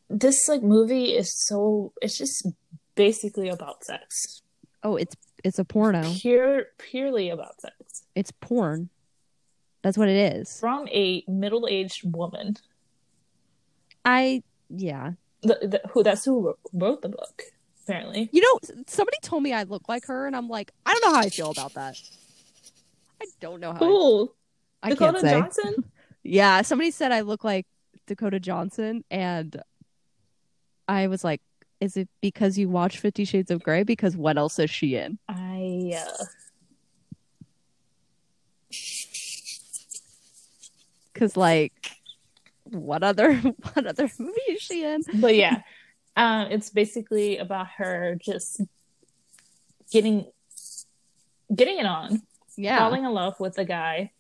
this like movie is so it's just basically about sex, Oh, it's it's a porno. pure purely about sex It's porn. That's what it is. from a middle-aged woman. I yeah. The, the, who that's who wrote, the book apparently. You know, somebody told me I look like her, and I'm like, I don't know how I feel about that. I don't know how. I, Who? I Dakota can't say. Johnson? Yeah, somebody said I look like Dakota Johnson, and I was like, "Is it because you watch Fifty Shades of Grey? Because what else is she in?" I uh, Because like, what other what other movie is she in? but yeah, um, it's basically about her just getting getting it on, Yeah, falling in love with a guy.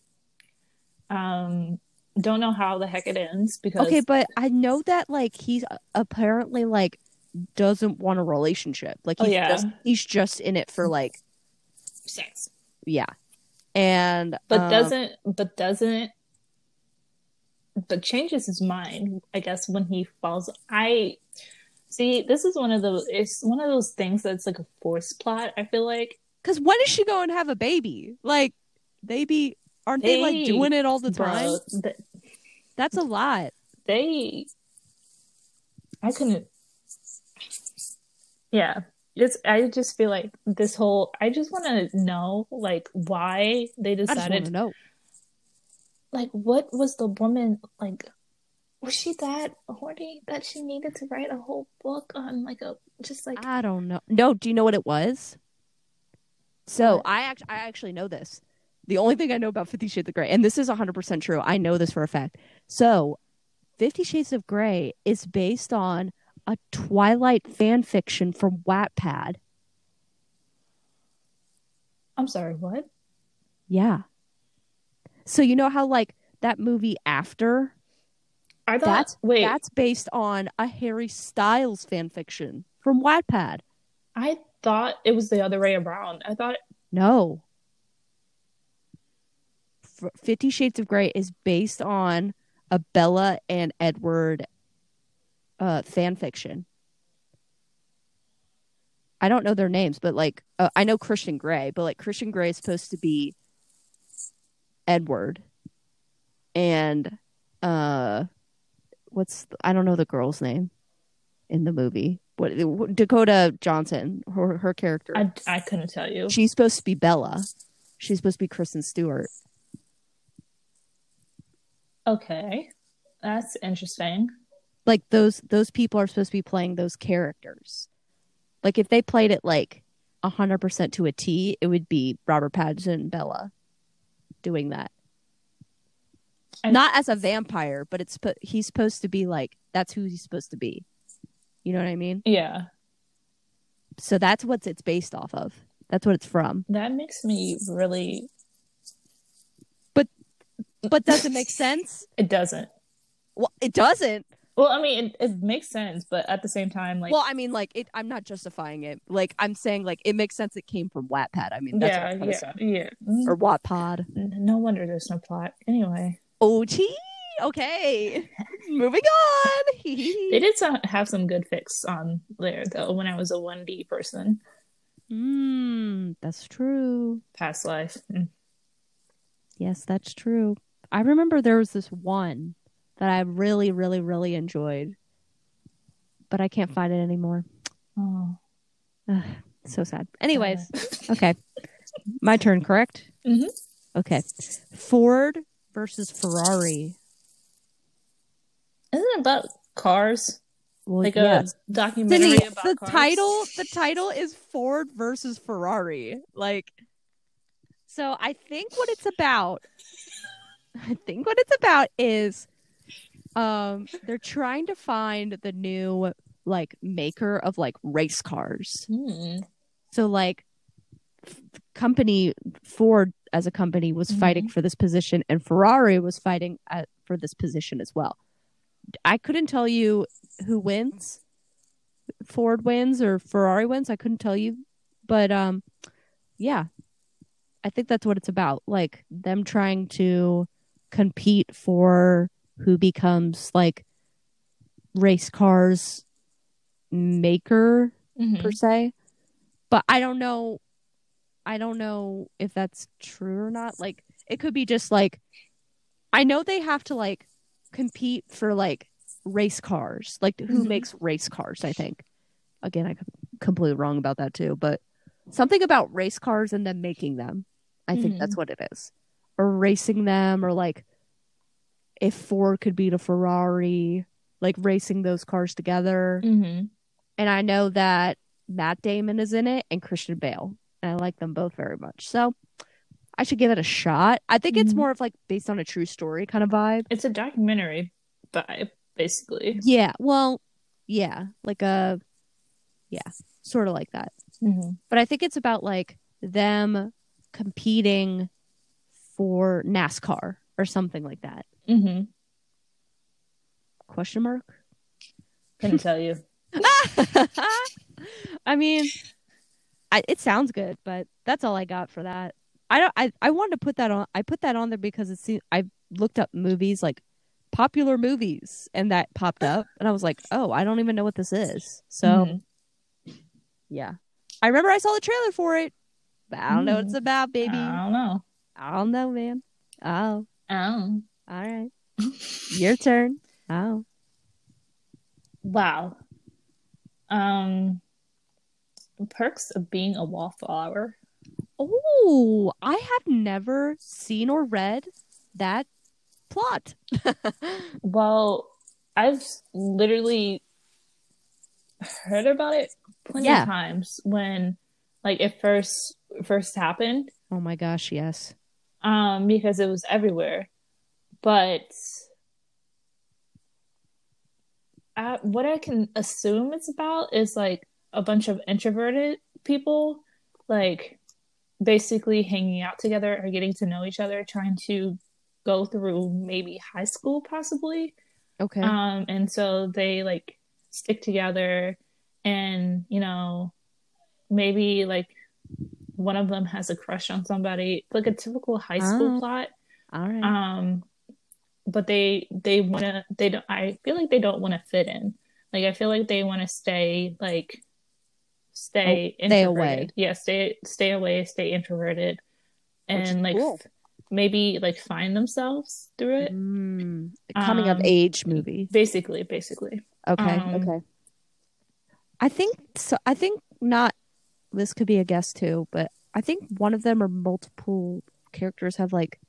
Um, don't know how the heck it ends because okay, but I know that like he's apparently like doesn't want a relationship. Like Oh, he's yeah. just he's just in it for like sex, yeah, and but um, doesn't but doesn't but changes his mind. I guess when he falls, I see. This is one of those. It's one of those things that's like a forced plot. I feel like Because when is she going to have a baby? Like, they be aren't they, They- like doing it all the time? bro, th- That's a lot. they i couldn't yeah it's i just feel like this whole i just want to know like why they I just want decided to know. like what was the woman like was she that horny that she needed to write a whole book on like a just like I don't know. No, do you know what it was? So What? I act I actually know this. The only thing I know about Fifty Shades of Grey, and this is hundred percent true. I know this for a fact. So, Fifty Shades of Grey is based on a Twilight fan fiction from Wattpad. i'm sorry what Yeah. So you know how like that movie After i thought That's wait That's based on a Harry Styles fan fiction from Wattpad. i thought it was the other way around i thought No. Fifty Shades of Grey is based on a Bella and Edward uh, fan fiction. I don't know their names, but like uh, I know Christian Grey, but like Christian Grey is supposed to be Edward, and uh, what's the- I don't know the girl's name in the movie. What Dakota Johnson, her her character. i i couldn't tell you She's supposed to be Bella. She's supposed to be Kristen Stewart. okay that's interesting Like those those people are supposed to be playing those characters. Like if they played it like hundred percent to a T, it would be Robert Pattinson and Bella doing that. I- Not as a vampire, but it's he's supposed to be like that's who he's supposed to be. You know what I mean? yeah So that's what it's based off of. That's what it's from. that makes me really But, But does it make sense? it doesn't Well, it doesn't. Well, I mean, it, it makes sense, but at the same time, like, well, I mean, like it. I'm not justifying it. Like I'm saying, like it makes sense. It came from Wattpad. I mean, that's yeah, what I'm trying to yeah, yeah. Mm, or Wattpod. n- No wonder there's no plot. Anyway, OT. Okay, moving on. they did some, have some good fics on there though. When I was a 1D person, Hmm, that's true. past life. Mm. Yes, that's true. I remember there was this one that I really, really, really enjoyed, but I can't find it anymore. Oh. Ugh, so sad. Anyways, okay. My turn, correct? Mhm. Okay. Ford versus Ferrari. Isn't it about cars? Well, Like yes. a documentary Sydney, about the cars? title the title is Ford versus Ferrari. Like so I think what it's about I think what it's about is um they're trying to find the new like maker of like race cars. Hmm. So like f- company Ford as a company was fighting for this position and Ferrari was fighting at, for this position as well. I couldn't tell you who wins. Ford wins or Ferrari wins. I couldn't tell you. But um yeah. I think that's what it's about. Like them trying to compete for who becomes like race cars maker Mhm. per se. But I don't know I don't know if that's true or not. Like it could be just like I know they have to like compete for like race cars. Like who Mhm. makes race cars, I think. Again, I could be completely wrong about that too, but something about race cars and them making them. I think Mhm. that's what it is. Or racing them or like if Ford could beat a Ferrari, like racing those cars together Mhm. and I know that Matt Damon is in it and Christian Bale, and I like them both very much. So I should give it a shot. I think it's Mhm. more of like based on a true story kind of vibe. It's a documentary vibe, basically. Yeah, well, yeah, like a yeah, sort of like that. Mhm. But I think it's about like them competing for NASCAR or something like that. Mhm. Question mark? Couldn't tell you. I mean, I, it sounds good, but that's all I got for that. I don't. I, I wanted to put that on. I put that on there because it seemed I looked up movies like popular movies, and that popped up, and I was like, oh, I don't even know what this is. So Mhm. yeah, I remember I saw the trailer for it, but I don't know what it's about, baby. I don't know. I don't know, man. Oh, Oh. All right, your turn. Oh, Wow. Um perks of being a wallflower. oh, I have never seen or read that plot. Well, I've literally heard about it plenty Yeah. of times when like it first first happened. Oh my gosh, yes. Um, because it was everywhere. But uh, what I can assume it's about is like a bunch of introverted people, like basically hanging out together or getting to know each other, trying to go through maybe high school, possibly. Okay. Um, and so they like stick together and, you know, maybe like one of them has a crush on somebody, like a typical high school Ah. plot. All right. Um, but they they want to they don't. I feel like they don't want to fit in. Like I feel like they want to stay like stay Oh, stay away. Yeah, stay stay away, stay introverted, and like cool. f- maybe like find themselves through it. Mm, coming of Um, age movie. Basically, basically. Okay. um, okay. I think so. I think not. This could be a guess too, but I think one of them or multiple characters have like,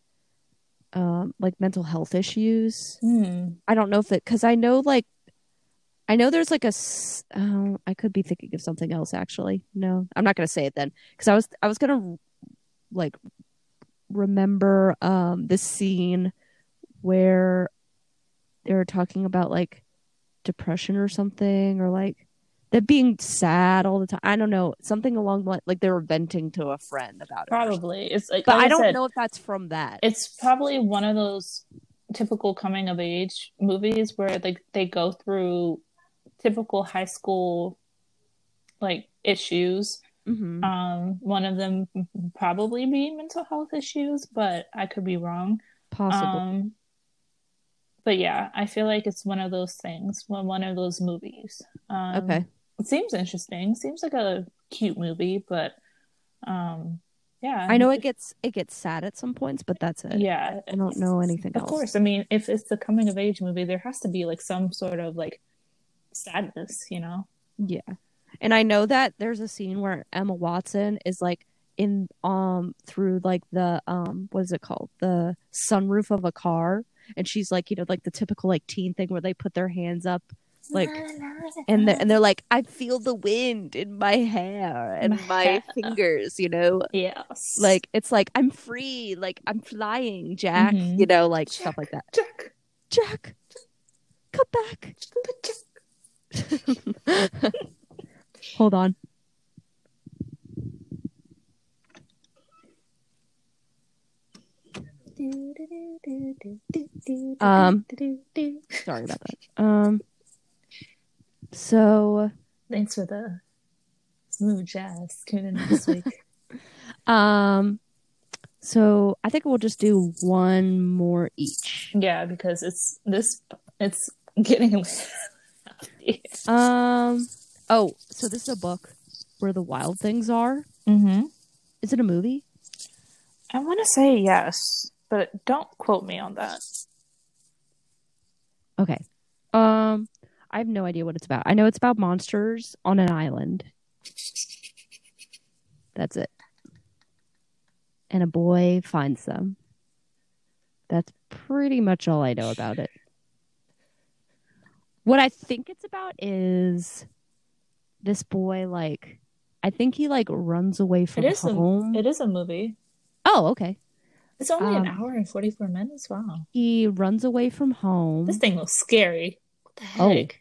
um, like mental health issues. Hmm. I don't know if it because I know like, I know there's like a. Oh, I could be thinking of something else actually. No, I'm not gonna say it then because I was I was gonna like remember um this scene where they were talking about like depression or something or like them being sad all the time. I don't know something along the line like they were venting to a friend about it. Probably it's like, but like I don't said, know if that's from that. It's probably one of those typical coming of age movies where like they go through typical high school like issues. Mhm. Um, one of them probably be mental health issues, but I could be wrong. Possible. Um, but yeah, I feel like it's one of those things, one one of those movies. Um, okay. It seems interesting. Seems like a cute movie, but um, Yeah, I know it gets it gets sad at some points, but that's it. Yeah, I don't know anything Of else. course, I mean, if it's the coming of age movie, there has to be like some sort of like sadness, you know? Yeah. And I know that there's a scene where Emma Watson is like in um through like the um what is it called? The sunroof of a car and she's like, you know, like the typical like teen thing where they put their hands up like and they're, and they're like I feel the wind in my hair and My my hair. fingers, you know? yes, Like it's like I'm free, like I'm flying, Jack, Mhm. you know, like stuff like that. Jack, Jack, come back. Jack. Hold on. Um, Sorry about that. Um. So, Thanks for the smooth jazz Tune in this week. um, so I think we'll just do one more each. yeah, because it's this, it's getting. Um. Oh, so this is a book where the wild things are. mm-hmm. Is it a movie? I want to say yes, but don't quote me on that. Okay. Um, I have no idea what it's about. I know it's about monsters on an island. That's it. And a boy finds them. That's pretty much all I know about it. What I think it's about is this boy like I think he like runs away from It is a, home. it is a movie. oh, okay. It's only an Um, hour and forty four minutes. Wow, He runs away from home. this thing looks scary. What the Oh. heck? Oh,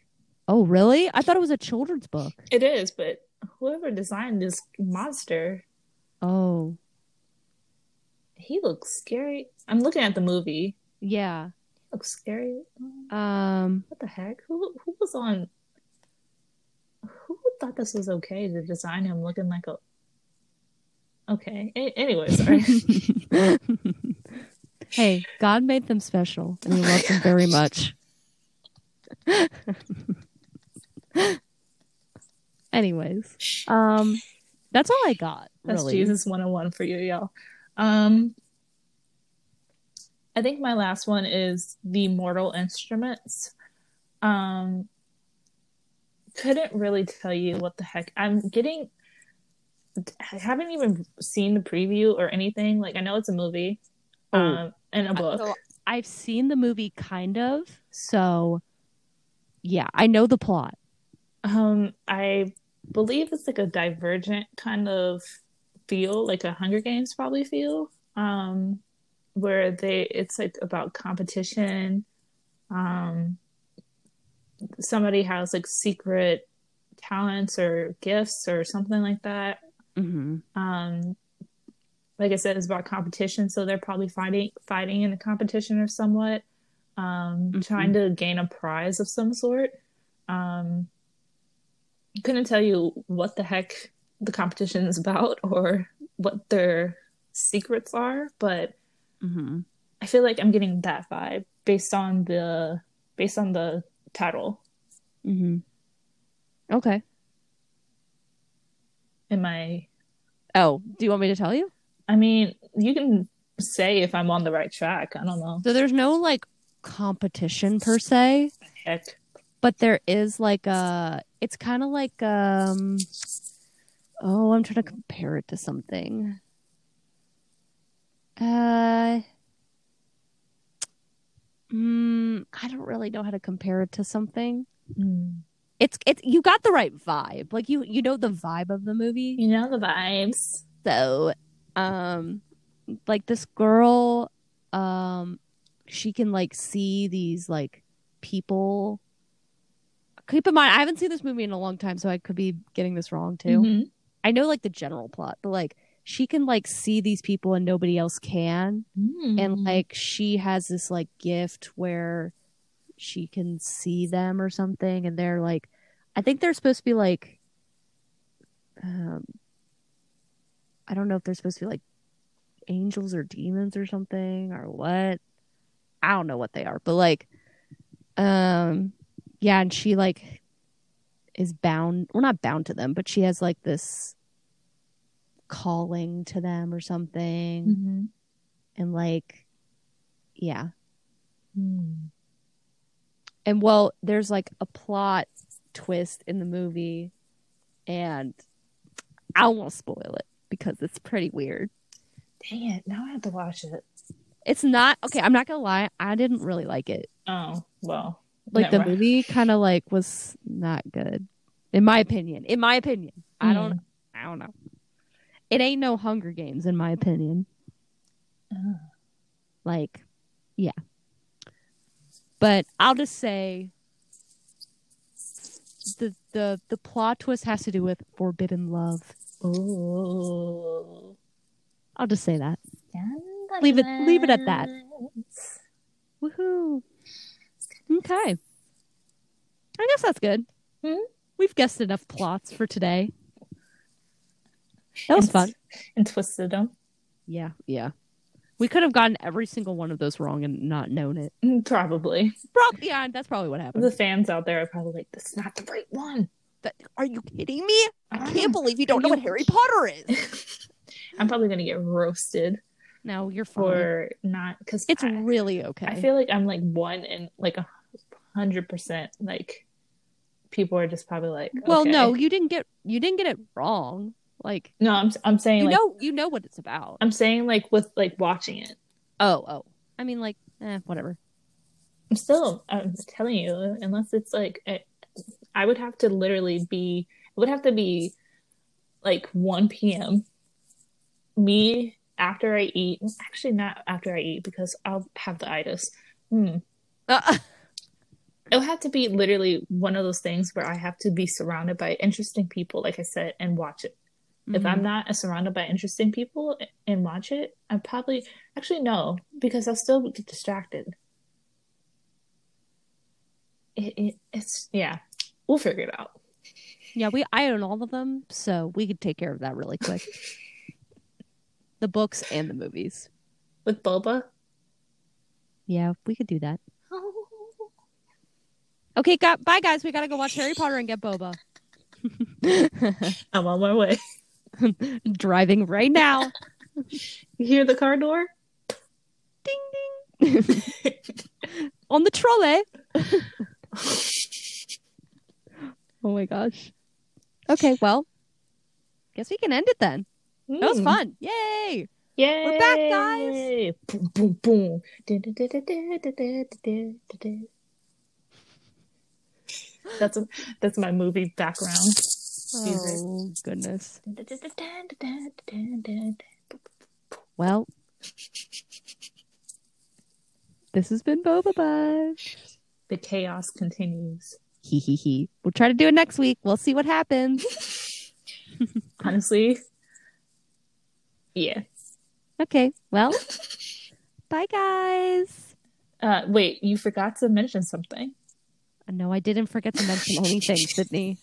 really? I thought it was a children's book. It is, but whoever designed this monster, Oh. he looks scary. I'm looking at the movie. Yeah. He looks scary. Um What the heck? Who who was on? Who thought this was okay to design him looking like a? Okay. A- anyway, sorry. Hey, God made them special and he loves them very much. Anyways, um that's all I got. That's really. Jesus 101 for you, y'all. Um, I think my last one is the Mortal Instruments. Um, couldn't really tell you what the heck. I'm getting. I haven't even seen the preview or anything. Like I know it's a movie, Oh. um, and a book. So I've seen the movie kind of, so yeah, I know the plot. Um, I believe it's like a divergent kind of feel, like a Hunger Games probably feel. Um, where they it's like about competition. Um, somebody has like secret talents or gifts or something like that. hmm Um, like I said, it's about competition, so they're probably fighting fighting in a competition or somewhat, um, Mhm. trying to gain a prize of some sort. Um, couldn't tell you what the heck the competition is about or what their secrets are, but hmm I feel like I'm getting that vibe based on the based on the title. Mm-hmm. Okay. Am I? Oh, do you want me to tell you? I mean, you can say if I'm on the right track. I don't know. So there's no like competition per se. Heck, but there is like a it's kind of like um oh i'm trying to compare it to something uh mm, i don't really know how to compare it to something Mm. it's it's you got the right vibe like you you know the vibe of the movie you know the vibes. so um like this girl um she can like see these like people keep in mind i haven't seen this movie in a long time so i could be getting this wrong too Mhm. i know like the general plot but like she can like see these people and nobody else can Mm. and like she has this like gift where she can see them or something and they're like i think they're supposed to be like um i don't know if they're supposed to be like angels or demons or something or what i don't know what they are but like um yeah and she like is bound we're not bound to them but she has like this calling to them or something. Mm-hmm. And like, yeah. Hmm. And well, there's like a plot twist in the movie, and I won't spoil it because it's pretty weird. Dang it! Now I have to watch it. It's not okay. I'm not gonna lie. I didn't really like it. Oh well, Like the movie, kind of like was not good, in my opinion. In my opinion, I don't. I don't know. It ain't no Hunger Games, in my opinion. Oh. Like, yeah. But I'll just say the the the plot twist has to do with forbidden love. Ooh. I'll just say that. Leave it- leave it at that. Woohoo! Okay. I guess that's good. Mhm. We've guessed enough plots for today. That was fun. And twisted them. Yeah, yeah. We could have gotten every single one of those wrong and not known it. Mm, Probably. Prob- yeah, that's probably what happened. The fans out there are probably like, "This is not the right one." That- are you kidding me? I can't believe you don't know You- what Harry Potter is. I'm probably gonna get roasted No, you're fine. for not because it's I, really okay. I feel like I'm like one in like a hundred percent. Like people are just probably like, well, no, you didn't get you didn't get it wrong. Like no. I'm I'm saying you like know you know what it's about. I'm saying like with like watching it. oh, oh. I mean, like, eh, whatever. I'm still I'm telling you unless it's like it, I would have to literally be it would have to be like 1 p.m. me after I eat actually not after I eat because I'll have the itis. Hmm. Uh, It'll have to be literally one of those things where I have to be surrounded by interesting people, like I said, and watch it. If mhm. I'm not surrounded by interesting people and watch it, I probably actually no, because I'll still get distracted. It, it it's yeah, we'll figure it out. yeah, we I own all of them, so we could take care of that really quick. the books and the movies. With Boba, Yeah, we could do that. Okay, got, bye guys. We gotta go watch Harry Potter and get boba. I'm on my way. Driving right now. You hear the car door? Ding ding. On the trolley. Oh my gosh. Okay, well, guess we can end it then. That was Mm. fun. Yay! Yay! We're back, guys. Boom, boom, boom. That's a, that's my movie background. Oh goodness. Well, this has been Boba Bush. The chaos continues. He he he. We'll try to do it next week. We'll see what happens. Honestly, yeah. Okay. Well, bye guys. Uh, wait, you forgot to mention something. No, I didn't forget to mention anything, Sydney.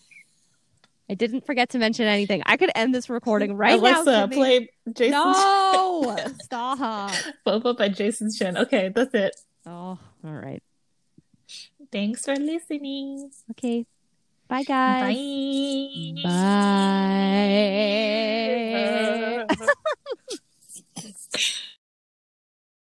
I didn't forget to mention anything. I could end this recording right now. Alexa, play Jason No, stop. Boba by Jason Chen. Okay, that's it. Oh, all right. Thanks for listening. Okay. Bye, guys. Bye. Bye.